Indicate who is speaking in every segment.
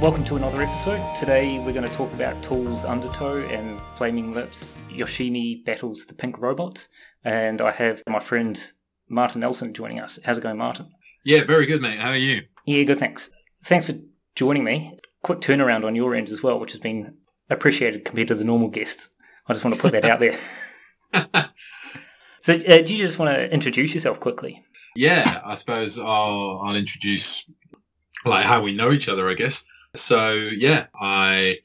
Speaker 1: Welcome to another episode. Today we're going to talk about Tool's Undertow and Flaming Lips Yoshimi battles the Pink Robots. And I have my friend Martin Nelson joining us. How's it going, Martin?
Speaker 2: Yeah, very good, mate. How are you?
Speaker 1: Yeah, good, thanks. Thanks for joining me. Quick turnaround on your end as well, which has been appreciated compared to the normal guests. I just want to put that out there. so, uh, do you just want to introduce yourself quickly?
Speaker 2: Yeah, I suppose I'll, I'll introduce like how we know each other, I guess. So yeah, I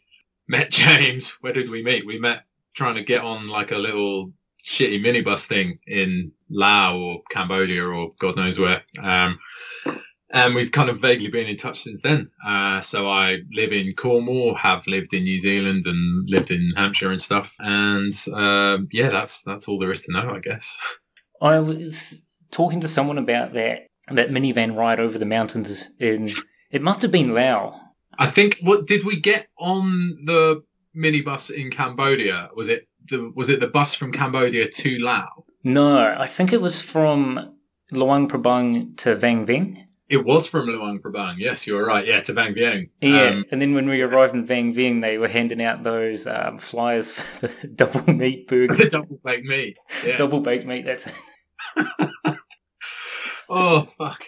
Speaker 2: met James. Where did we meet? We met trying to get on like a little shitty minibus thing in Laos or Cambodia or God knows where. Um, and we've kind of vaguely been in touch since then. Uh, so I live in Cornwall, have lived in New Zealand, and lived in Hampshire and stuff. And um, yeah, that's that's all there is to know, I guess.
Speaker 1: I was talking to someone about that that minivan ride over the mountains in it must have been Laos.
Speaker 2: I think what did we get on the minibus in Cambodia? Was it the was it the bus from Cambodia to Laos?
Speaker 1: No, I think it was from Luang Prabang to Vang Vieng.
Speaker 2: It was from Luang Prabang. Yes, you were right. Yeah, to Vang Vieng.
Speaker 1: Yeah, um, and then when we arrived in Vang Vieng, they were handing out those um, flyers for the double meat burger.
Speaker 2: the double baked meat. Yeah.
Speaker 1: double baked meat. That's it.
Speaker 2: oh fuck.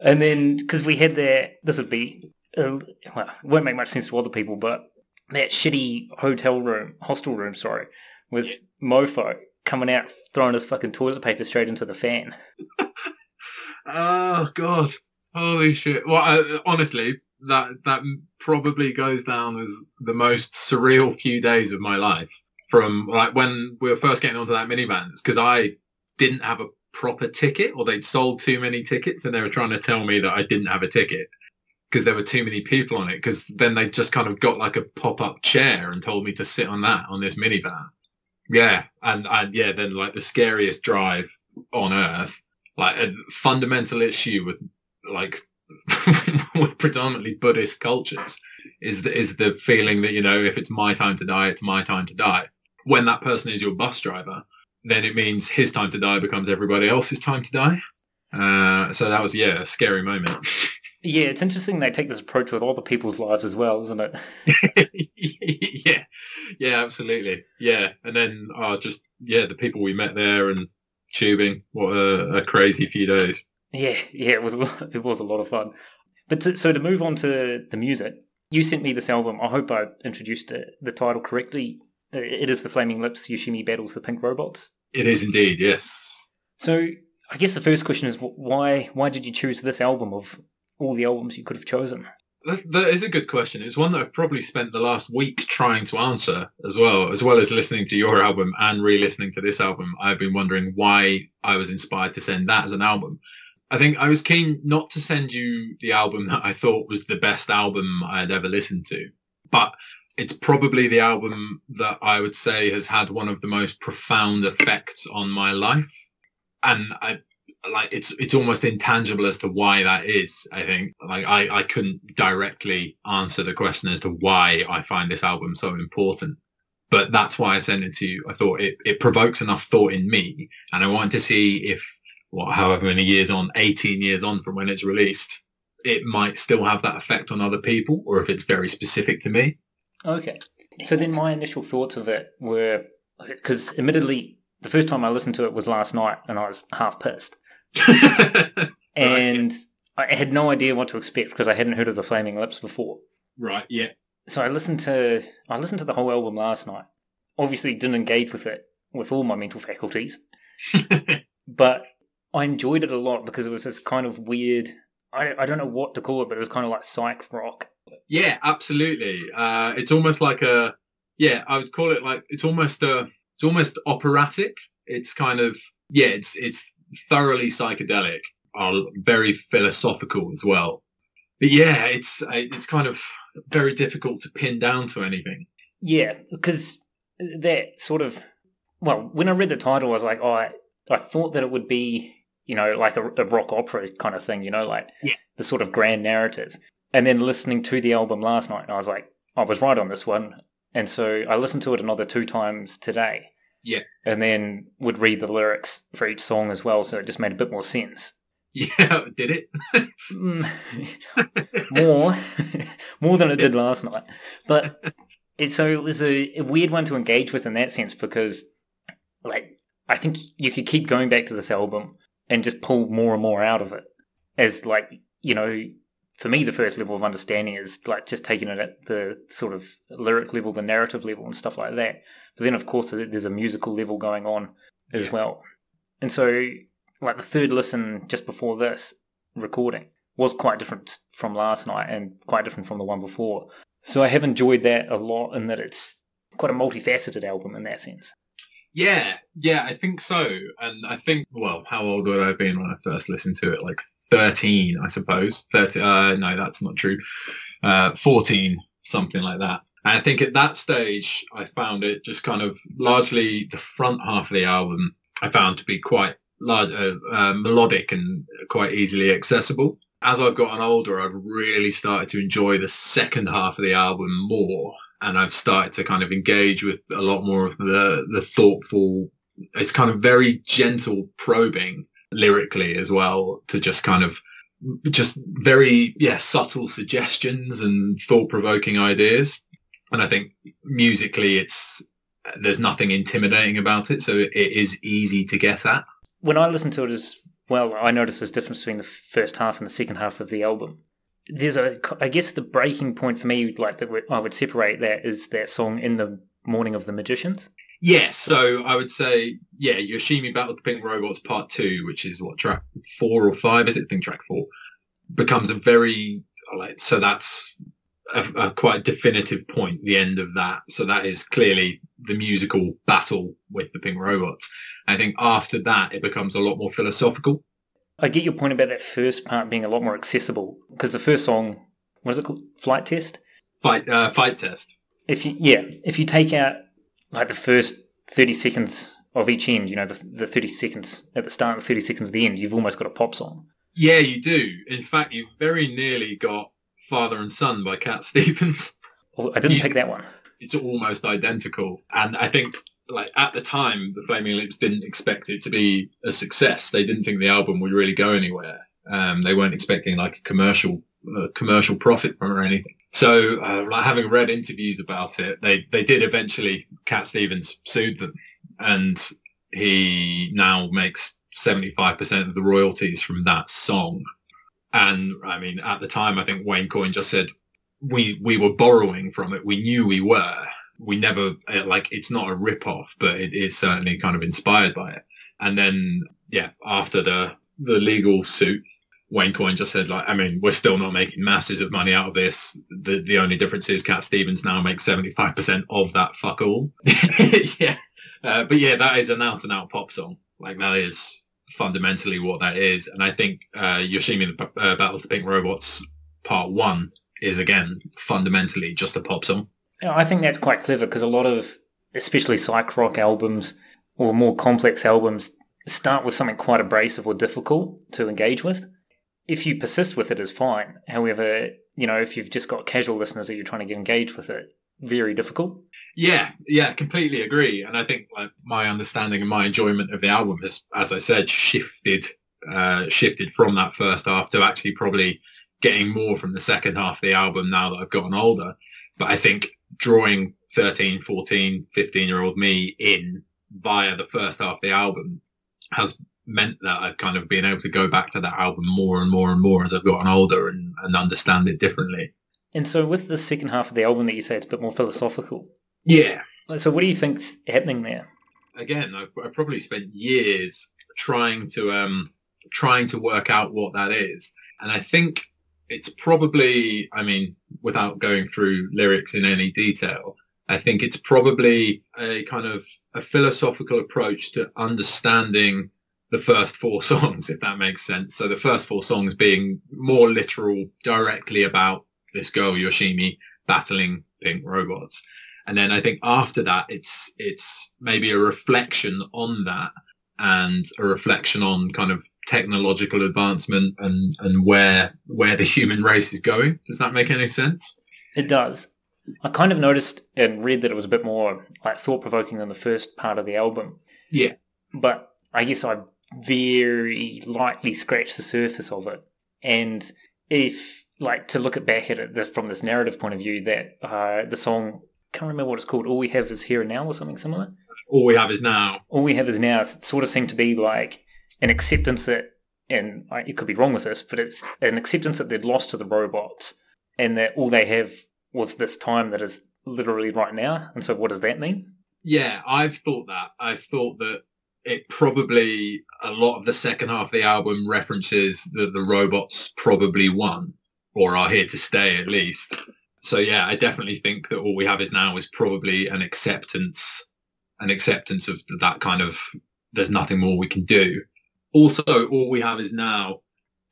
Speaker 1: and then because we had that, this would be well, it won't make much sense to other people, but that shitty hotel room, hostel room, sorry, with Mofo coming out throwing his fucking toilet paper straight into the fan.
Speaker 2: oh god, holy shit! Well, uh, honestly, that that probably goes down as the most surreal few days of my life. From like when we were first getting onto that minivan, because I didn't have a proper ticket, or they'd sold too many tickets, and they were trying to tell me that I didn't have a ticket because there were too many people on it. Because then they just kind of got like a pop up chair and told me to sit on that on this minivan. Yeah, and and yeah, then like the scariest drive on earth, like a fundamental issue with like with predominantly Buddhist cultures is the, is the feeling that you know if it's my time to die, it's my time to die. When that person is your bus driver, then it means his time to die becomes everybody else's time to die. Uh, so that was yeah a scary moment.
Speaker 1: Yeah, it's interesting they take this approach with other people's lives as well, isn't it?
Speaker 2: yeah, yeah, absolutely. Yeah, and then uh, just yeah, the people we met there and tubing. What a, a crazy few days.
Speaker 1: Yeah, yeah, it was it was a lot of fun. But to, so to move on to the music, you sent me this album. I hope I introduced it, the title correctly. It is the Flaming Lips Yoshimi battles the Pink Robots.
Speaker 2: It is indeed, yes.
Speaker 1: So I guess the first question is why why did you choose this album of all the albums you could have chosen?
Speaker 2: That, that is a good question. It's one that I've probably spent the last week trying to answer as well, as well as listening to your album and re-listening to this album. I've been wondering why I was inspired to send that as an album. I think I was keen not to send you the album that I thought was the best album I had ever listened to, but it's probably the album that I would say has had one of the most profound effects on my life. And I, like it's it's almost intangible as to why that is i think. Like i i couldn't directly answer the question as to why i find this album so important but that's why i sent it to you. I thought it, it provokes enough thought in me and i wanted to see if what however many years on 18 years on from when it's released it might still have that effect on other people or if it's very specific to me.
Speaker 1: Okay. So then my initial thoughts of it were because admittedly the first time i listened to it was last night and i was half pissed and right, I had no idea what to expect because I hadn't heard of the Flaming Lips before.
Speaker 2: Right. Yeah.
Speaker 1: So I listened to I listened to the whole album last night. Obviously, didn't engage with it with all my mental faculties, but I enjoyed it a lot because it was this kind of weird. I I don't know what to call it, but it was kind of like psych rock.
Speaker 2: Yeah, absolutely. Uh, it's almost like a yeah. I would call it like it's almost a it's almost operatic. It's kind of yeah. It's it's thoroughly psychedelic, are very philosophical as well. But yeah, it's it's kind of very difficult to pin down to anything.
Speaker 1: Yeah, because that sort of well, when I read the title, I was like, oh, I, I thought that it would be you know like a, a rock opera kind of thing, you know, like
Speaker 2: yeah.
Speaker 1: the sort of grand narrative. And then listening to the album last night, I was like, I was right on this one. And so I listened to it another two times today.
Speaker 2: Yeah.
Speaker 1: And then would read the lyrics for each song as well, so it just made a bit more sense.
Speaker 2: Yeah, did it?
Speaker 1: Mm, more, more than it did last night. But it so it was a, a weird one to engage with in that sense because, like, I think you could keep going back to this album and just pull more and more out of it. As like you know, for me, the first level of understanding is like just taking it at the sort of lyric level, the narrative level, and stuff like that. But then, of course, there's a musical level going on as
Speaker 2: Yeah.
Speaker 1: well. And so, like the third listen just before this recording was quite different from last night and quite different from the one before. So I have enjoyed that a lot in that it's quite a multifaceted album in that sense.
Speaker 2: Yeah, yeah, I think so. And I think, well, how old would I have been when I first listened to it? Like 13, I suppose. 30, uh, no, that's not true. Uh, 14, something like that. And I think at that stage, I found it just kind of largely the front half of the album I found to be quite large, uh, uh, melodic and quite easily accessible. As I've gotten older, I've really started to enjoy the second half of the album more and I've started to kind of engage with a lot more of the the thoughtful. It's kind of very gentle probing lyrically as well to just kind of just very yeah subtle suggestions and thought provoking ideas. And I think musically, it's there's nothing intimidating about it, so it is easy to get at.
Speaker 1: When I listen to it as well, I notice there's difference between the first half and the second half of the album. There's a, I guess the breaking point for me, like that I would separate that is that song in the morning of the magicians.
Speaker 2: Yeah, so I would say, yeah, Yoshimi Battles the Pink Robots Part 2, which is what, track 4 or 5, is it? I think track 4, becomes a very, like, so that's a, a quite definitive point, the end of that. So that is clearly the musical battle with the Pink Robots. I think after that, it becomes a lot more philosophical.
Speaker 1: I get your point about that first part being a lot more accessible because the first song, what is it called? Flight Test?
Speaker 2: Fight, uh, fight test.
Speaker 1: If you, yeah, if you take out like the first 30 seconds of each end, you know, the, the 30 seconds at the start and the 30 seconds at the end, you've almost got a pop song.
Speaker 2: Yeah, you do. In fact, you very nearly got Father and Son by Cat Stevens.
Speaker 1: Oh, I didn't
Speaker 2: You-
Speaker 1: pick that one.
Speaker 2: it's almost identical. And I think like at the time, the Flaming Lips didn't expect it to be a success. They didn't think the album would really go anywhere. Um, they weren't expecting like a commercial commercial profit from it or anything. So, uh, like having read interviews about it, they they did eventually. Cat Stevens sued them, and he now makes seventy five percent of the royalties from that song. And I mean, at the time, I think Wayne Coyne just said, we we were borrowing from it. We knew we were. We never uh, like it's not a rip off, but it is certainly kind of inspired by it. And then yeah, after the the legal suit, Wayne Coyne just said like, I mean, we're still not making masses of money out of this. The the only difference is Cat Stevens now makes seventy five percent of that fuck all. yeah, uh, but yeah, that is an out and out pop song. Like that is fundamentally what that is. And I think uh, Yoshimi the uh, Battles the Pink Robots Part One is again fundamentally just a pop song.
Speaker 1: I think that's quite clever because a lot of, especially psych rock albums or more complex albums, start with something quite abrasive or difficult to engage with. If you persist with it, is fine. However, you know, if you've just got casual listeners that you're trying to get engaged with it, very difficult.
Speaker 2: Yeah, yeah, completely agree. And I think like my understanding and my enjoyment of the album has, as I said, shifted uh, shifted from that first half to actually probably getting more from the second half of the album now that I've gotten older. But I think drawing 13, 14, 15 year old me in via the first half of the album has meant that I've kind of been able to go back to that album more and more and more as I've gotten older and, and understand it differently.
Speaker 1: And so with the second half of the album that you say it's a bit more philosophical.
Speaker 2: Yeah,
Speaker 1: So what do you think's happening there?
Speaker 2: again, I've, I've probably spent years trying to um, trying to work out what that is, and I think it's probably, I mean, without going through lyrics in any detail, I think it's probably a kind of a philosophical approach to understanding the first four songs, if that makes sense. So the first four songs being more literal, directly about this girl Yoshimi battling pink robots. And then I think after that, it's it's maybe a reflection on that and a reflection on kind of technological advancement and and where where the human race is going. Does that make any sense?
Speaker 1: It does. I kind of noticed and read that it was a bit more like thought provoking than the first part of the album.
Speaker 2: Yeah.
Speaker 1: But I guess I very lightly scratch the surface of it. And if, like, to look at back at it from this narrative point of view, that uh, the song, can't remember what it's called, All We Have Is Here and Now or something similar?
Speaker 2: All We Have Is Now.
Speaker 1: All We Have Is Now, it sort of seemed to be like an acceptance that, and I, it could be wrong with this, but it's an acceptance that they'd lost to the robots and that all they have was this time that is literally right now. And so what does that mean?
Speaker 2: Yeah, I've thought that. I've thought that it probably a lot of the second half of the album references that the robots probably won or are here to stay at least. So yeah, I definitely think that all we have is now is probably an acceptance, an acceptance of that kind of there's nothing more we can do. Also, all we have is now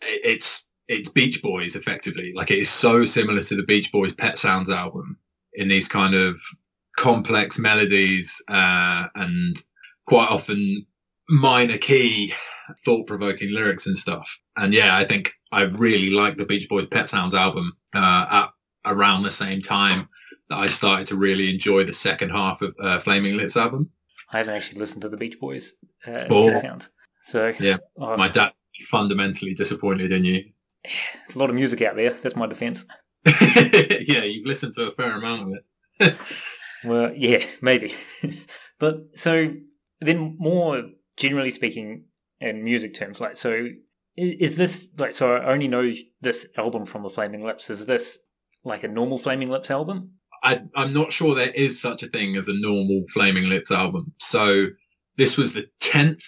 Speaker 2: it's it's Beach Boys effectively. Like it is so similar to the Beach Boys Pet Sounds album in these kind of complex melodies uh, and quite often minor key thought-provoking lyrics and stuff. And yeah, I think I really like the Beach Boys Pet Sounds album uh, at around the same time that I started to really enjoy the second half of uh, Flaming Lips album.
Speaker 1: I haven't actually listened to the Beach Boys uh, oh. Pet Sounds. So
Speaker 2: yeah, uh, my dad fundamentally disappointed in you.
Speaker 1: a lot of music out there. That's my defence.
Speaker 2: yeah, you've listened to a fair amount of
Speaker 1: it. well, yeah, maybe. but so then, more generally speaking, in music terms, like so, is, this like so? I only know this album from the Flaming Lips. Is this like a normal Flaming Lips album?
Speaker 2: I, I'm not sure there is such a thing as a normal Flaming Lips album. So this was the tenth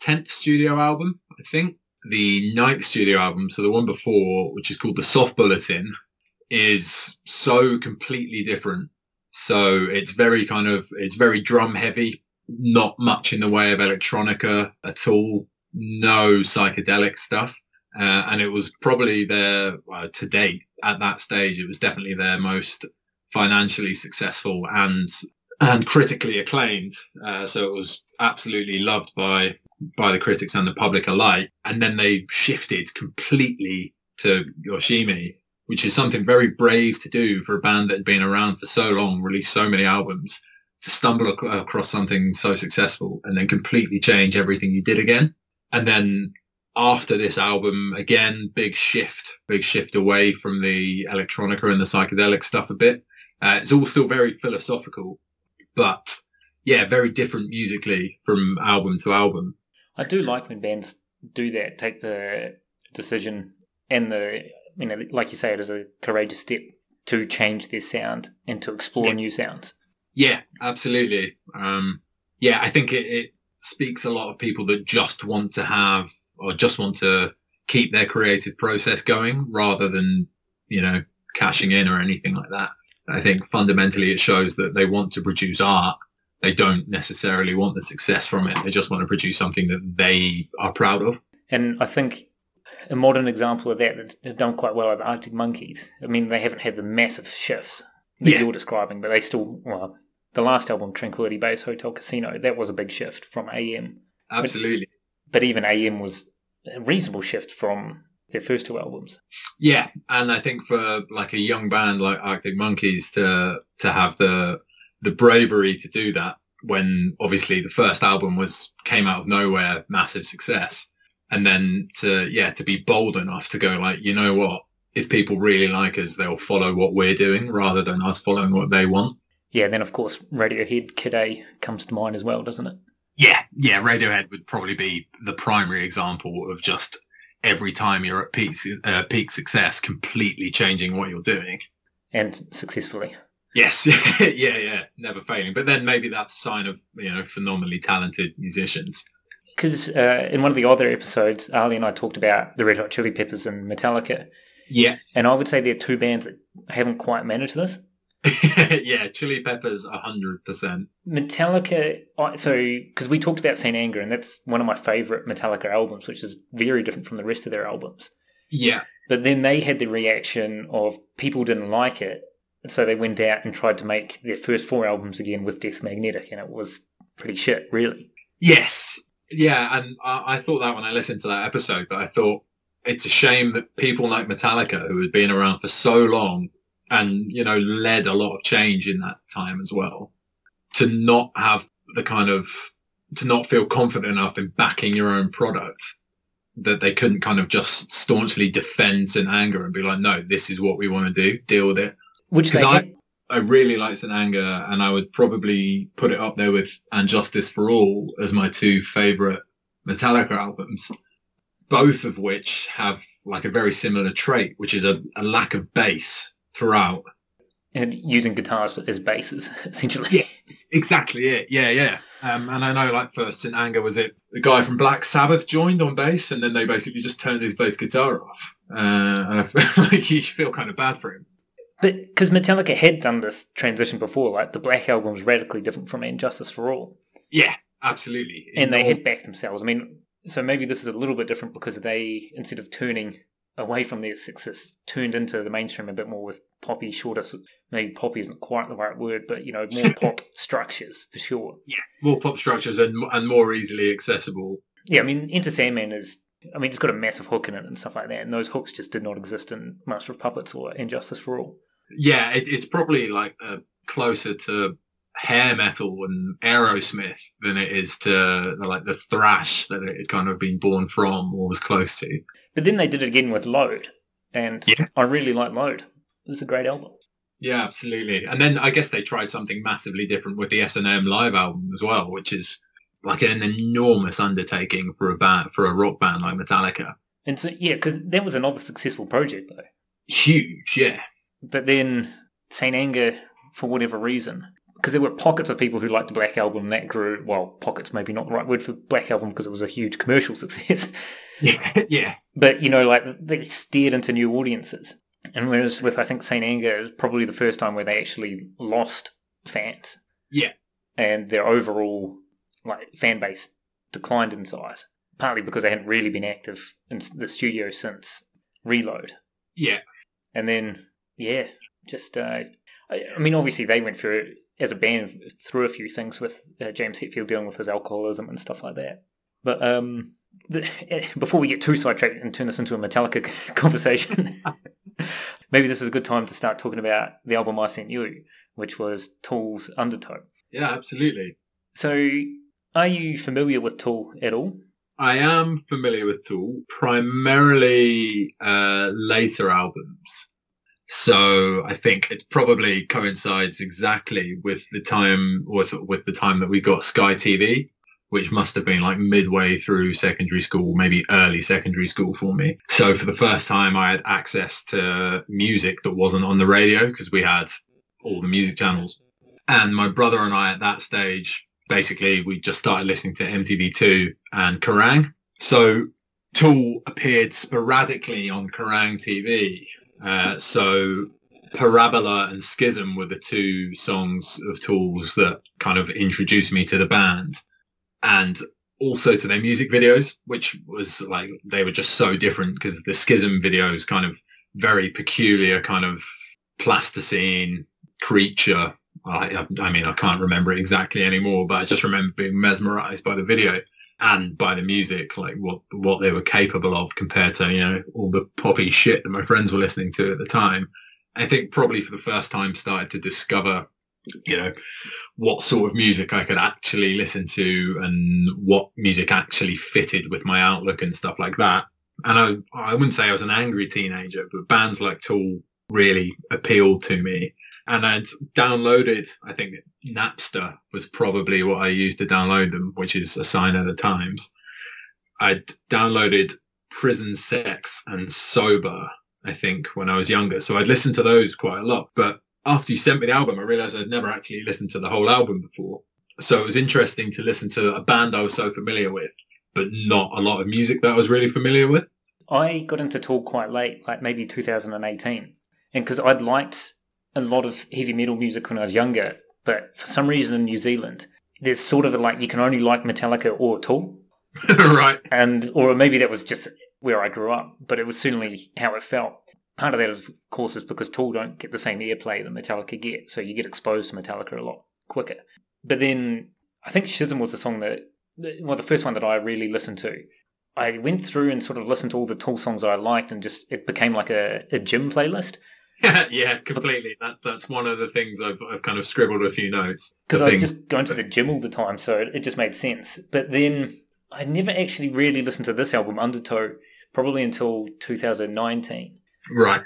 Speaker 2: tenth studio album, I think the ninth studio album, so the one before, which is called the Soft Bulletin, is so completely different. So it's very kind of, it's very drum heavy, not much in the way of electronica at all, no psychedelic stuff. Uh, and it was probably their, uh, to date, at that stage, it was definitely their most financially successful and and critically acclaimed. Uh, so it was absolutely loved by by the critics and the public alike. And then they shifted completely to Yoshimi, which is something very brave to do for a band that had been around for so long, released so many albums, to stumble ac- across something so successful and then completely change everything you did again. And then after this album, again, big shift, big shift away from the electronica and the psychedelic stuff a bit. Uh, it's all still very philosophical, but yeah, very different musically from album to album.
Speaker 1: I do like when bands do that, take the decision and the, you know, like you say, it is a courageous step to change their sound and to explore yeah. new sounds.
Speaker 2: Yeah, absolutely. Um, yeah, I think it, it speaks a lot of people that just want to have or just want to keep their creative process going rather than, you know, cashing in or anything like that. I think fundamentally it shows that they want to produce art they don't necessarily want the success from it. They just want to produce something that they are proud of.
Speaker 1: And I think a modern example of that that's done quite well are the Arctic Monkeys. I mean, they haven't had the massive shifts that yeah. you're describing, but they still, well, the last album, Tranquility Base Hotel Casino, that was a big shift from AM.
Speaker 2: Absolutely.
Speaker 1: But, but even AM was a reasonable shift from their first two albums.
Speaker 2: Yeah, and I think for like a young band like Arctic Monkeys to to have the the bravery to do that when obviously the first album was came out of nowhere, massive success. And then to, yeah, to be bold enough to go like, you know what? If people really like us, they'll follow what we're doing rather than us following what they want.
Speaker 1: Yeah, then of course Radiohead Kid A comes to mind as well, doesn't it?
Speaker 2: Yeah, yeah, Radiohead would probably be the primary example of just every time you're at peak uh, peak success, completely changing what you're doing,
Speaker 1: and successfully.
Speaker 2: Yes, yeah, yeah, never failing. But then maybe that's a sign of you know phenomenally talented musicians.
Speaker 1: Because uh, in one of the other episodes, Ali and I talked about the Red Hot Chili Peppers and Metallica.
Speaker 2: Yeah,
Speaker 1: and I would say there are two bands that haven't quite managed this.
Speaker 2: yeah, Chili Peppers, hundred percent.
Speaker 1: Metallica, so because we talked about Saint Anger, and that's one of my favorite Metallica albums, which is very different from the rest of their albums.
Speaker 2: Yeah,
Speaker 1: but then they had the reaction of people didn't like it, so they went out and tried to make their first four albums again with Death Magnetic, and it was pretty shit, really.
Speaker 2: Yes, yeah, and I, I, thought that when I listened to that episode, but I thought it's a shame that people like Metallica, who had been around for so long and you know led a lot of change in that time as well, to not have the kind of to not feel confident enough in backing your own product that they couldn't kind of just staunchly defend St Anger and be like, no, this is what we want to do, deal with it.
Speaker 1: Which
Speaker 2: Because I, I really like St Anger and I would probably put it up there with And Justice for All as my two favourite Metallica albums, both of which have like a very similar trait, which is a, a lack of bass throughout.
Speaker 1: and using guitars as basses, essentially.
Speaker 2: Yeah. Exactly it. Yeah, yeah. Um, and I know, like, first in anger was it the guy from Black Sabbath joined on bass, and then they basically just turned his bass guitar off. Uh, and I feel like you feel kind of bad for him.
Speaker 1: But because Metallica had done this transition before, like the Black album was radically different from And Justice for All,
Speaker 2: Yeah, absolutely.
Speaker 1: and they had backed themselves. I mean, so maybe this is a little bit different because they, instead of turning away from their success, turned into the mainstream a bit more with poppy, shorter. Maybe poppy isn't quite the right word, but you know, more pop structures for sure. Yeah.
Speaker 2: More pop structures and and more easily accessible.
Speaker 1: Yeah, I mean, Enter Sandman is. I mean, it's got a massive hook in it and stuff like that, and those hooks just did not exist in Master of Puppets or And Justice for All.
Speaker 2: Yeah, it, it's probably like uh, closer to hair metal and Aerosmith than it is to the, like the thrash that it had kind of been born from or was close to.
Speaker 1: But then they did it again with Load, and
Speaker 2: Yeah.
Speaker 1: I really like Load. It's a great album.
Speaker 2: Yeah, absolutely. And then I guess they tried something massively different with the S&M live album as well, which is like an enormous undertaking for a band, for a rock band like Metallica.
Speaker 1: And so, yeah, because that was another successful project, though.
Speaker 2: Huge, yeah.
Speaker 1: But then Saint Anger, for whatever reason, because there were pockets of people who liked the Black Album that grew. Well, pockets maybe not the right word for Black Album because it was a huge commercial success.
Speaker 2: Yeah, yeah.
Speaker 1: but you know, like they steered into new audiences. And whereas with I think Saint Anger is probably the first time where they actually lost fans.
Speaker 2: Yeah.
Speaker 1: And their overall like fan base declined in size, partly because they hadn't really been active in the studio since Reload.
Speaker 2: Yeah.
Speaker 1: And then yeah, just uh, I, I mean, obviously they went through as a band through a few things with uh, James Hetfield dealing with his alcoholism and stuff like that. But um, the, before we get too sidetracked and turn this into a Metallica conversation, maybe this is a good time to start talking about the album I sent you, which was Tool's Undertow.
Speaker 2: Yeah, absolutely.
Speaker 1: So, are you familiar with Tool at all?
Speaker 2: I am familiar with Tool, primarily uh, later albums. So I think it probably coincides exactly with the time with with the time that we got Sky TV, which must have been like midway through secondary school, maybe early secondary school for me. So for the first time, I had access to music that wasn't on the radio because we had all the music channels. And my brother and I at that stage, basically, we just started listening to MTV2 and Kerrang. So Tool appeared sporadically on Kerrang TV. Uh, so Parabola and Schism were the two songs of Tools that kind of introduced me to the band and also to their music videos, which was like, they were just so different because the Schism videos kind of very peculiar kind of plasticine creature. I, I mean, I can't remember it exactly anymore, but I just remember being mesmerized by the video and by the music, like what what they were capable of compared to you know all the poppy shit that my friends were listening to at the time. I think probably for the first time started to discover, you know, what sort of music I could actually listen to and what music actually fitted with my outlook and stuff like that. And I I wouldn't say I was an angry teenager, but bands like Tool really appealed to me. And I'd downloaded, I think Napster was probably what I used to download them, which is a sign of the times. I'd downloaded Prison Sex and Sober, I think, when I was younger. So I'd listened to those quite a lot. But after you sent me the album, I realized I'd never actually listened to the whole album before. So it was interesting to listen to a band I was so familiar with, but not a lot of music that I was really familiar with.
Speaker 1: I got into Tool quite late, like maybe 2018. And because I'd liked a lot of heavy metal music when I was younger, but for some reason in New Zealand, there's sort of a, like you can only like Metallica or Tool.
Speaker 2: right.
Speaker 1: And, or maybe that was just where I grew up, but it was certainly how it felt. Part of that, of course, is because Tool don't get the same airplay that Metallica get, so you get exposed to Metallica a lot quicker. But then I think Schism was the song that, well, the first one that I really listened to. I went through and sort of listened to all the Tool songs I liked, and just it became like a, a gym playlist.
Speaker 2: yeah, completely. That that's one of the things I've I've kind of scribbled a few notes.
Speaker 1: Because I was just going to the gym all the time, so it just made sense. But then I never actually really listened to this album, Undertow, probably until 2019.
Speaker 2: Right.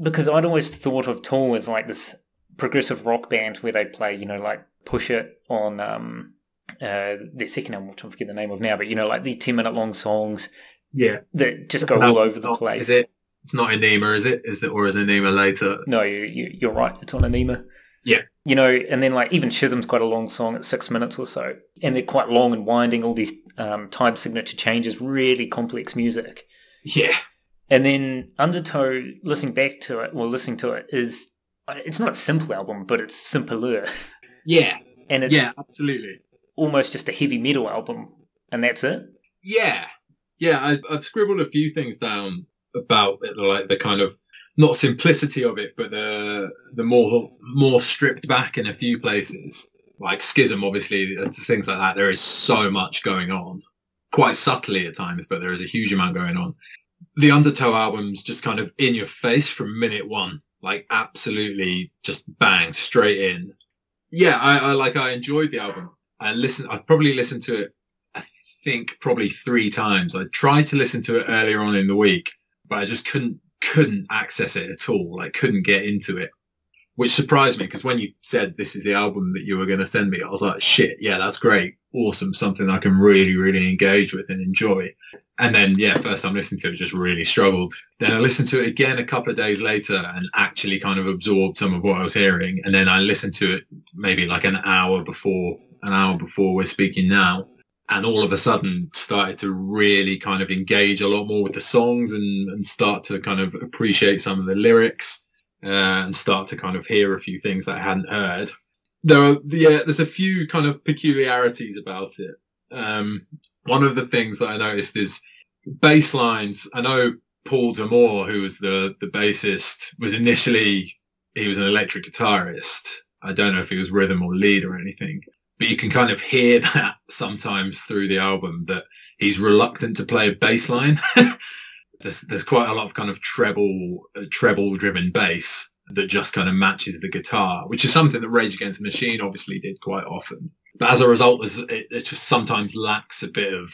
Speaker 1: Because I'd always thought of Tool as like this progressive rock band where they'd play, you know, like Push It on um, uh, their second album, which I forget the name of now, but you know, like these 10 minute long songs.
Speaker 2: Yeah.
Speaker 1: That just go all over the place.
Speaker 2: Is it it's not Ænima, is it? Is it or is it Ænima later?
Speaker 1: No, you, you, you're right. It's on Ænima.
Speaker 2: Yeah.
Speaker 1: You know, and then like even Schism's quite a long song. It's six minutes or so, and they're quite long and winding. All these um, time signature changes, really complex music.
Speaker 2: Yeah.
Speaker 1: And then Undertow, listening back to it, well, listening to it is, it's not a simple album, but it's simpler.
Speaker 2: Yeah.
Speaker 1: And it's
Speaker 2: yeah, absolutely.
Speaker 1: almost just a heavy metal album, and that's it.
Speaker 2: Yeah. Yeah, I, I've scribbled a few things down about like the kind of not simplicity of it, but the the more more stripped back in a few places. Like Schism, obviously, things like that. There is so much going on, quite subtly at times, but there is a huge amount going on. The Undertow album's just kind of in your face from minute one, like absolutely just bang straight in. Yeah, I, I like. I enjoyed the album. I listened. I probably listened to it. I think probably three times. I tried to listen to it earlier on in the week, but I just couldn't couldn't access it at all. Like couldn't get into it, which surprised me because when you said this is the album that you were going to send me, I was like, shit, yeah, that's great, awesome, something I can really really engage with and enjoy. And then yeah, first time listening to it, just really struggled. Then I listened to it again a couple of days later and actually kind of absorbed some of what I was hearing. And then I listened to it maybe like an hour before an hour before we're speaking now and all of a sudden started to really kind of engage a lot more with the songs and, and start to kind of appreciate some of the lyrics uh, and start to kind of hear a few things that I hadn't heard. There are, yeah, there's a few kind of peculiarities about it. Um, one of the things that I noticed is bass lines. I know Paul D'Amour, who was the, the bassist, was initially, he was an electric guitarist. I don't know if he was rhythm or lead or anything but you can kind of hear that sometimes through the album that he's reluctant to play a bass line. there's there's quite a lot of kind of treble uh, treble driven bass that just kind of matches the guitar, which is something that Rage Against the Machine obviously did quite often. But as a result, it, it just sometimes lacks a bit of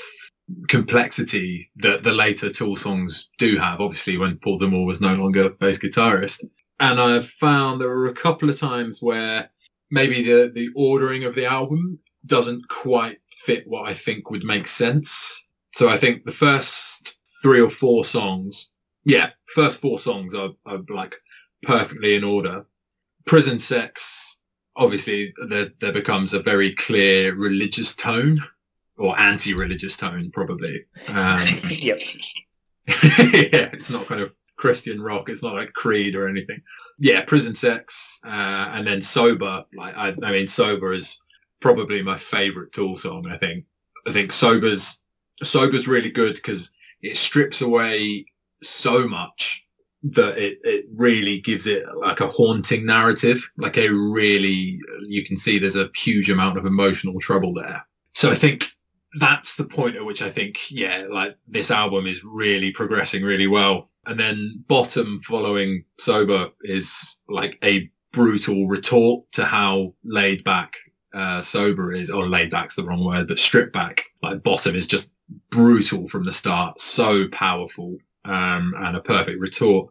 Speaker 2: complexity that the later Tool songs do have. Obviously, when Paul D'Amour was no longer bass guitarist, and I've found there were a couple of times where maybe the the ordering of the album doesn't quite fit what I think would make sense. So I think the first three or four songs, yeah, first four songs are, are like perfectly in order. Prison Sex, obviously, there, there becomes a very clear religious tone or anti-religious tone, probably. Um,
Speaker 1: yep.
Speaker 2: yeah, it's not kind of Christian rock. It's not like Creed or anything yeah, prison sex, uh, and then sober. Like I, I mean, sober is probably my favorite Tool song. I think. I think sober's sober's really good because it strips away so much that it, it really gives it like a haunting narrative. Like a really, you can see there's a huge amount of emotional trouble there. So I think that's the point at which I think, yeah, like this album is really progressing really well. And then bottom following sober is like a brutal retort to how laid back uh, sober is, or laid back's the wrong word, but stripped back. Like bottom is just brutal from the start, so powerful, um, and a perfect retort.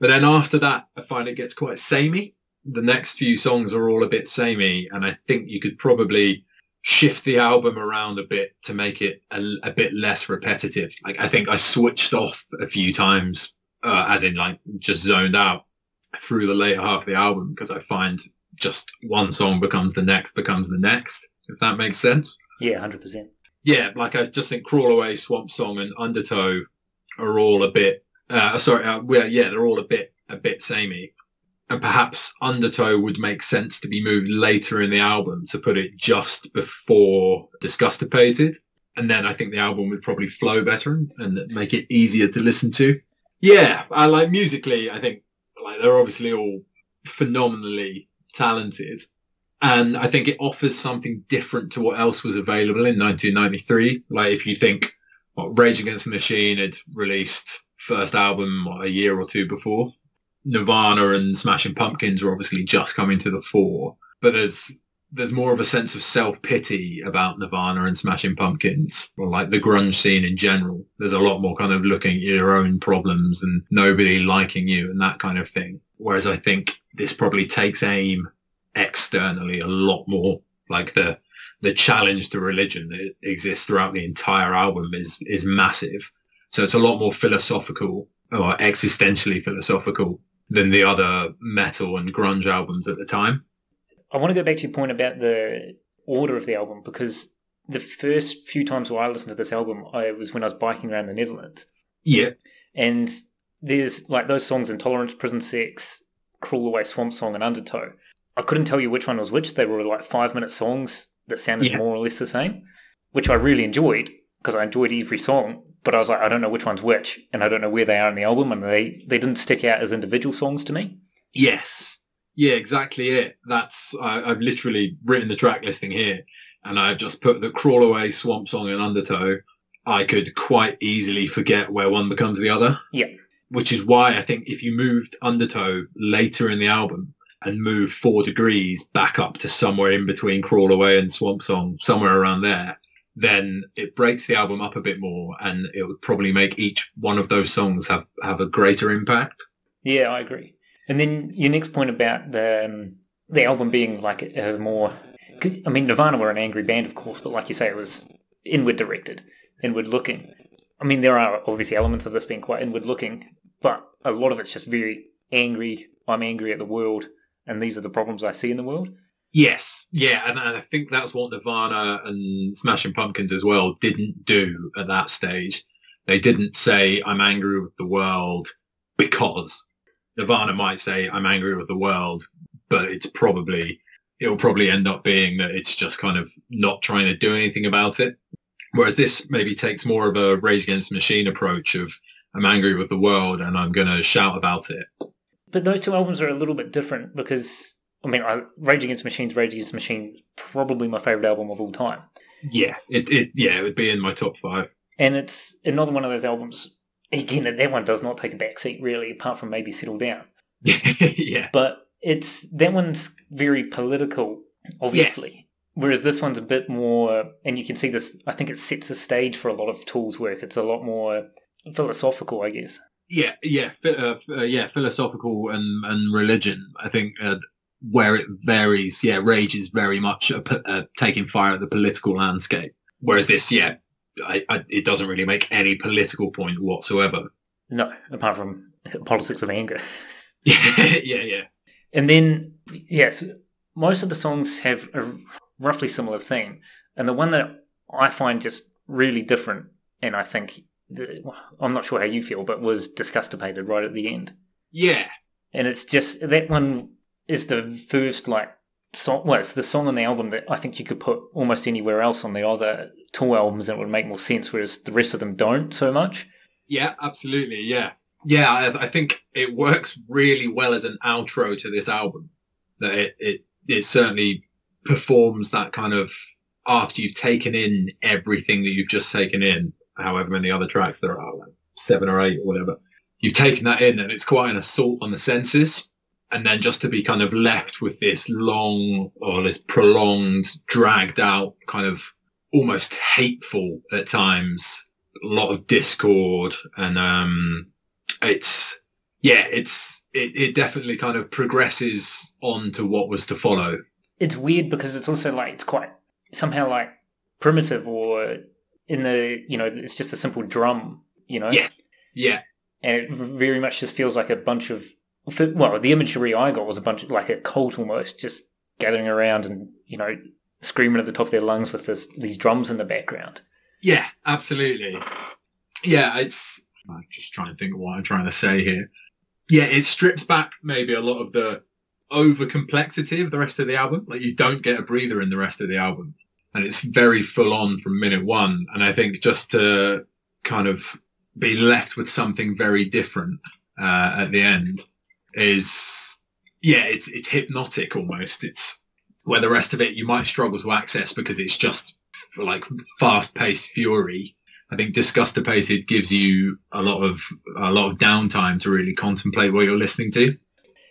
Speaker 2: But then after that, I find it gets quite samey. The next few songs are all a bit samey, and I think you could probably shift the album around a bit to make it a, a, bit less repetitive. Like I think I switched off a few times, uh, as in like just zoned out through the later half of the album because I find just one song becomes the next becomes the next. If that makes sense.
Speaker 1: Yeah, hundred percent.
Speaker 2: Yeah, like I just think Crawl Away, Swamp Song, and Undertow are all a bit. Uh, sorry, uh, yeah, they're all a bit a bit samey and perhaps Undertow would make sense to be moved later in the album to put it just before Disgustipated. And then I think the album would probably flow better and make it easier to listen to. Yeah, I like musically, I think like they're obviously all phenomenally talented. And I think it offers something different to what else was available in 1993. Like if you think Rage Against the Machine had released first album a year or two before, Nirvana and Smashing Pumpkins are obviously just coming to the fore, but there's there's more of a sense of self-pity about Nirvana and Smashing Pumpkins, or like the grunge scene in general. There's a lot more kind of looking at your own problems and nobody liking you and that kind of thing. Whereas I think this probably takes aim externally a lot more. Like the the challenge to religion that exists throughout the entire album is is massive. So it's a lot more philosophical or existentially philosophical than the other metal and grunge albums at the time.
Speaker 1: I want to go back to your point about the order of the album because the first few times where I listened to this album, I was when I was biking around the Netherlands.
Speaker 2: Yeah.
Speaker 1: And there's like those songs Intolerance, Prison Sex, Crawl Away, Swamp Song, and Undertow. I couldn't tell you which one was which. They were like five minute songs that sounded yeah. more or less the same, which I really enjoyed because I enjoyed every song. But I was like, I don't know which one's which, and I don't know where they are in the album, and they, they didn't stick out as individual songs to me.
Speaker 2: Yes. Yeah, exactly it. That's I, have literally written the track listing here, and I've just put the crawl away, swamp song, and undertow. I could quite easily forget where one becomes the other.
Speaker 1: Yeah.
Speaker 2: Which is why I think if you moved undertow later in the album and move four degrees back up to somewhere in between crawl away and swamp song, somewhere around there, then it breaks the album up a bit more, and it would probably make each one of those songs have have a greater impact.
Speaker 1: Yeah, I agree. And then your next point about the um, the album being like a, a more, I mean, Nirvana were an angry band, of course, but like you say, it was inward directed, inward looking. I mean, there are obviously elements of this being quite inward looking, but a lot of it's just very angry. I'm angry at the world, and these are the problems I see in the world.
Speaker 2: Yes, yeah, and, I think that's what Nirvana and Smashing Pumpkins as well didn't do at that stage. They didn't say, "I'm angry with the world because." Nirvana might say, I'm angry with the world, but it's probably, it'll probably end up being that it's just kind of not trying to do anything about it. Whereas this maybe takes more of a Rage Against the Machine approach of, I'm angry with the world and I'm going to shout about it.
Speaker 1: But those two albums are a little bit different because, I mean, I, Rage Against Machine's Rage Against Machine probably my favourite album of all time.
Speaker 2: Yeah, it, it yeah, it would be in my top five.
Speaker 1: And it's another one of those albums again, that one does not take a backseat really, apart from maybe settle down.
Speaker 2: yeah.
Speaker 1: But it's that one's very political, obviously. Yes. Whereas this one's a bit more, and you can see this. I think it sets the stage for a lot of Tool's work. It's a lot more philosophical, I guess.
Speaker 2: Yeah, yeah, uh, uh, yeah, philosophical and and religion. I think uh, where it varies. Yeah, Rage is very much a, a, taking fire at the political landscape. Whereas this, yeah, I, I, it doesn't really make any political point whatsoever.
Speaker 1: No, apart from politics of anger.
Speaker 2: yeah, yeah, yeah.
Speaker 1: And then, yes, most of the songs have a roughly similar theme. And the one that I find just really different, and I think, uh, I'm not sure how you feel, but was Disgustipated right at the end.
Speaker 2: Yeah.
Speaker 1: And it's just, that one is the first, like, song, well, it's the song on the album that I think you could put almost anywhere else on the other Tool albums and it would make more sense, whereas the rest of them don't so much.
Speaker 2: Yeah, absolutely. Yeah. Yeah, I, I think it works really well as an outro to this album. That it, it, it certainly performs that kind of after you've taken in everything that you've just taken in, however many other tracks there are, like seven or eight or whatever. You've taken that in and it's quite an assault on the senses and then just to be kind of left with this long or this prolonged, dragged out, kind of almost hateful at times, a lot of discord, and um, it's yeah, it's it, it definitely kind of progresses on to what was to follow.
Speaker 1: It's weird because it's also like it's quite somehow like primitive or in the you know it's just a simple drum, you know.
Speaker 2: Yes. Yeah.
Speaker 1: And it very much just feels like a bunch of for, well, the imagery I got was a bunch of like a cult almost, just gathering around and you know screaming at the top of their lungs with this, these drums in the background.
Speaker 2: Yeah, absolutely. Yeah, it's. I'm just trying to think of what I'm trying to say here. Yeah, it strips back maybe a lot of the over complexity of the rest of the album. Like you don't get a breather in the rest of the album, and it's very full on from minute one. And I think just to kind of be left with something very different uh, at the end is yeah, it's it's hypnotic almost. It's where the rest of it you might struggle to access because it's just like fast paced fury. I think Disgustipated gives you a lot of a lot of downtime to really contemplate what you're listening to.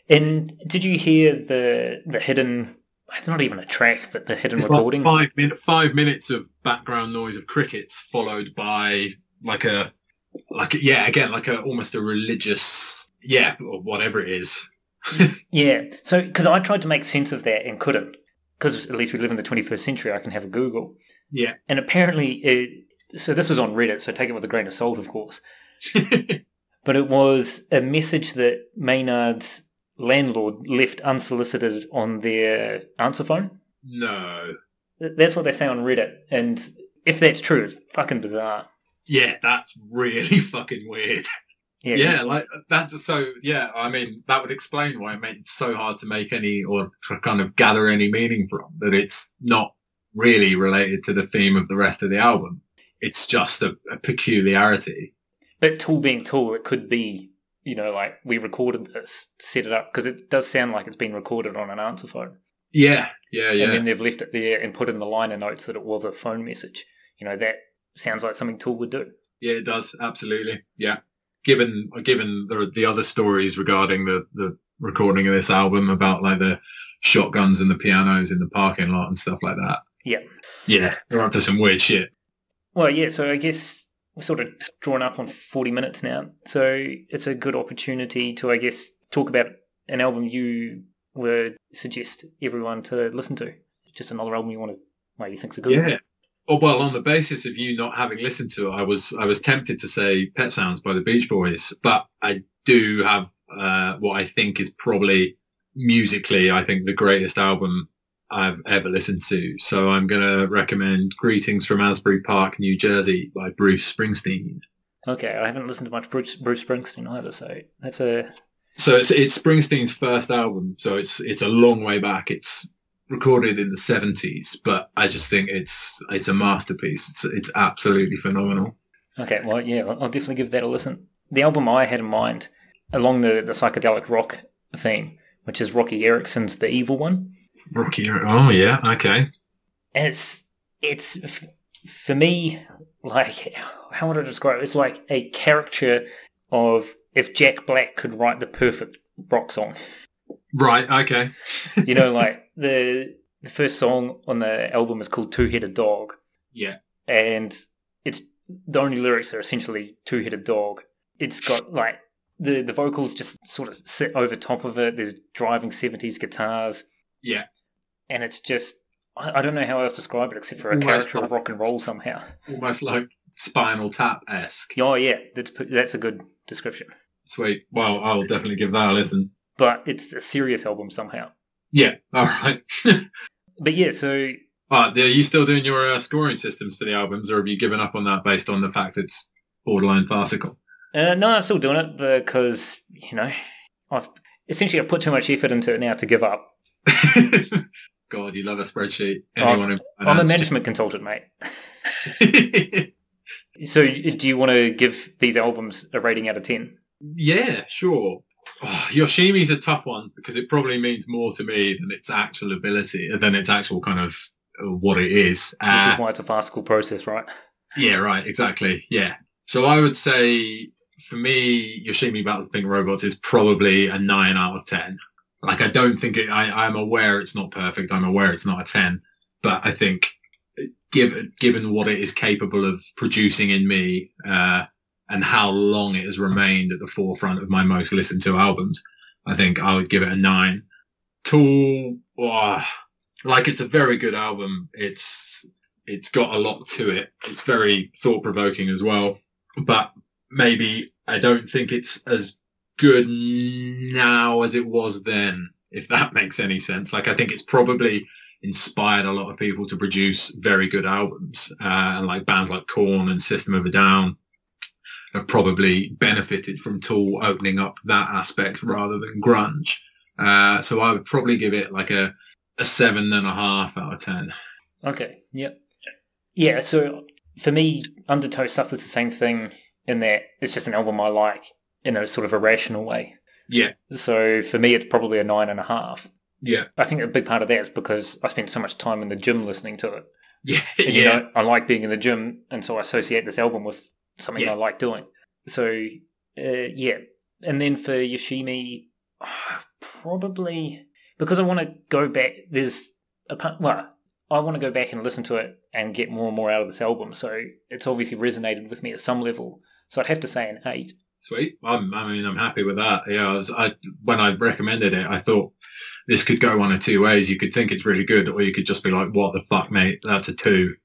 Speaker 1: And did you hear the the hidden? It's not even a track, but the hidden
Speaker 2: It's
Speaker 1: recording.
Speaker 2: like five minute five minutes of background noise of crickets, followed by like a like a, yeah again like a almost a religious yeah or whatever it is.
Speaker 1: Yeah. So, because I tried to make sense of that and couldn't, because at least we live in the 21st century, I can have a Google.
Speaker 2: Yeah.
Speaker 1: And apparently, it, so this was on Reddit, so take it with a grain of salt, of course. But it was a message that Maynard's landlord left unsolicited on their answer phone.
Speaker 2: no.
Speaker 1: That's what they say on Reddit. And if that's true, it's fucking bizarre.
Speaker 2: Yeah, that's really fucking weird.
Speaker 1: Yeah.
Speaker 2: Yeah, like uh, that's so. Yeah, I mean that would explain why it made it so hard to make any or to kind of gather any meaning from. That it's not really related to the theme of the rest of the album. It's just a, a peculiarity.
Speaker 1: But Tool being Tool, it could be, you know, like we recorded uh, this, set it up, because it does sound like it's been recorded on an answer phone.
Speaker 2: Yeah, yeah, yeah.
Speaker 1: and then they've left it there and put in the liner notes that it was a phone message. You know, that sounds like something Tool would do.
Speaker 2: Yeah, it does absolutely. Yeah, given given the the other stories regarding the the recording of this album about like the shotguns and the pianos in the parking lot and stuff like that.
Speaker 1: Yeah.
Speaker 2: Yeah, they're up to some weird shit.
Speaker 1: Well, yeah, so I guess we're sort of drawn up on 40 minutes now. So it's a good opportunity to, I guess, talk about an album you would suggest everyone to listen to. Just another album you want to, you think's a good one.
Speaker 2: Oh well, on the basis of you not having listened to it, I was I was tempted to say Pet Sounds by the Beach Boys, but I do have uh, what I think is probably musically, I think the greatest album I've ever listened to. So I'm going to recommend Greetings from Asbury Park, New Jersey by Bruce Springsteen.
Speaker 1: Okay, I haven't listened to much Bruce, Bruce Springsteen either, so that's a...
Speaker 2: So it's it's Springsteen's first album, so it's it's a long way back. It's recorded in the 70s, but I just think it's it's a masterpiece. It's it's absolutely phenomenal.
Speaker 1: Okay, well, yeah, I'll definitely give that a listen. The album I had in mind, along the, the psychedelic rock theme, which is Roky Erickson's The Evil One,
Speaker 2: Roky. Oh yeah, okay.
Speaker 1: and it's it's f- for me like how would I describe it? It's like a caricature of if Jack Black could write the perfect rock song.
Speaker 2: Right. Okay.
Speaker 1: You know, like the the first song on the album is called Two Headed Dog,
Speaker 2: Yeah.
Speaker 1: and it's the only lyrics are essentially Two Headed Dog. It's got like the the vocals just sort of sit over top of it. There's driving seventies guitars,
Speaker 2: Yeah.
Speaker 1: and it's just I, I don't know how else to describe it except for a
Speaker 2: Almost
Speaker 1: character
Speaker 2: like-
Speaker 1: of rock and roll somehow.
Speaker 2: Almost like Spinal Tap esque.
Speaker 1: Oh yeah, that's that's a good description.
Speaker 2: Sweet. Well, I'll definitely give that a listen.
Speaker 1: But it's a serious album somehow.
Speaker 2: Yeah. All right.
Speaker 1: But yeah, so
Speaker 2: Uh, are you still doing your uh, scoring systems for the albums, or have you given up on that based on the fact it's borderline farcical?
Speaker 1: uh, no, I'm still doing it because you know I've essentially I've put too much effort into it now to give up.
Speaker 2: God, you love a spreadsheet. Anyone in
Speaker 1: I'm a management consultant, mate. So do you want to give these albums a rating out of ten?
Speaker 2: yeah, sure. Oh, Yoshimi's a tough one because it probably means more to me than its actual ability, than its actual kind of uh, what it is.
Speaker 1: This
Speaker 2: Uh,
Speaker 1: is why it's a farcical process, right?
Speaker 2: Yeah, right, exactly. Yeah. So I would say for me, Yoshimi Battles Pink Robots is probably a nine out of ten. Like I don't think it I, I'm aware it's not perfect. I'm aware it's not a ten. But I think given given what it is capable of producing in me, uh, and how long it has remained at the forefront of my most listened to albums, I think I would give it a nine. Tool oh, like it's a very good album. It's it's got a lot to it. It's very thought provoking as well. But maybe I don't think it's as good now as it was then, if that makes any sense. Like I think it's probably inspired a lot of people to produce very good albums. Uh, and like bands like Korn and System of a Down have probably benefited from Tool opening up that aspect rather than grunge. Uh, so I would probably give it like a, a seven and a half out of ten.
Speaker 1: Okay. Yep. Yeah. So for me, Undertow suffers the same thing in that it's just an album I like in a sort of irrational way.
Speaker 2: Yeah.
Speaker 1: So for me, it's probably a nine and a half.
Speaker 2: Yeah.
Speaker 1: I think a big part of that is because I spent so much time in the gym listening to it
Speaker 2: Yeah,
Speaker 1: And,
Speaker 2: yeah.
Speaker 1: you know, I like being in the gym, and so I associate this album with something
Speaker 2: Yeah.
Speaker 1: I like doing. So, uh, yeah. And then for Yoshimi, probably because I want to go back. There's a well, I want to go back and listen to it and get more and more out of this album. So it's obviously resonated with me at some level. So I'd have to say an eight.
Speaker 2: Sweet. I'm, I mean, I'm happy with that. Yeah, I was, I, when I recommended it, I thought this could go one of two ways. You could think it's really good, or you could just be like, what the fuck, mate? That's a two.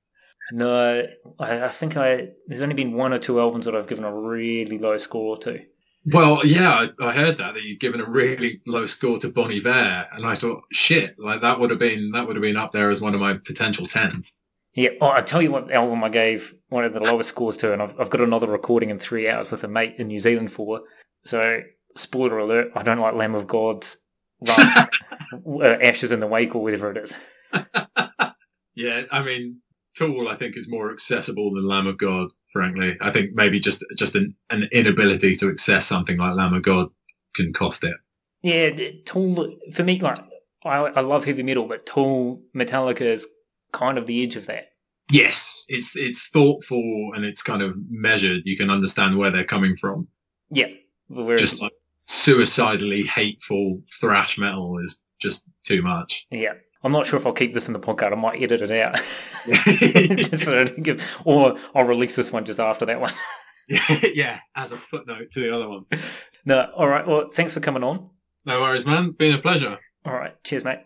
Speaker 1: No, I, I think I there's only been one or two albums that I've given a really low score to.
Speaker 2: Well, yeah, I, I heard that, that you'd given a really low score to Bon Iver, and I thought, shit, like that would have been, that would have been up there as one of my potential tens.
Speaker 1: Yeah, oh, I tell you what album I gave one of the lowest scores to, and I've, I've got another recording in three hours with a mate in New Zealand for. So, spoiler alert, I don't like Lamb of God's Run, uh, Ashes in the Wake or whatever it is.
Speaker 2: Yeah, I mean, Tool, I think, is more accessible than Lamb of God. Frankly, I think maybe just just an, an inability to access something like Lamb of God can cost it.
Speaker 1: Yeah, Tool, for me, like, I, I love heavy metal, but Tool, Metallica is kind of the edge of that.
Speaker 2: Yes, it's it's thoughtful and it's kind of measured. You can understand where they're coming from.
Speaker 1: Yeah. Whereas,
Speaker 2: Just like suicidally hateful thrash metal is just too much.
Speaker 1: yeah. I'm not sure if I'll keep this in the podcast. I might edit it out. just so give, or I'll release this one just after that one.
Speaker 2: yeah, as a footnote to the other one.
Speaker 1: No, all right. Well, thanks for coming on.
Speaker 2: No worries, man. Been a pleasure.
Speaker 1: All right. Cheers, mate.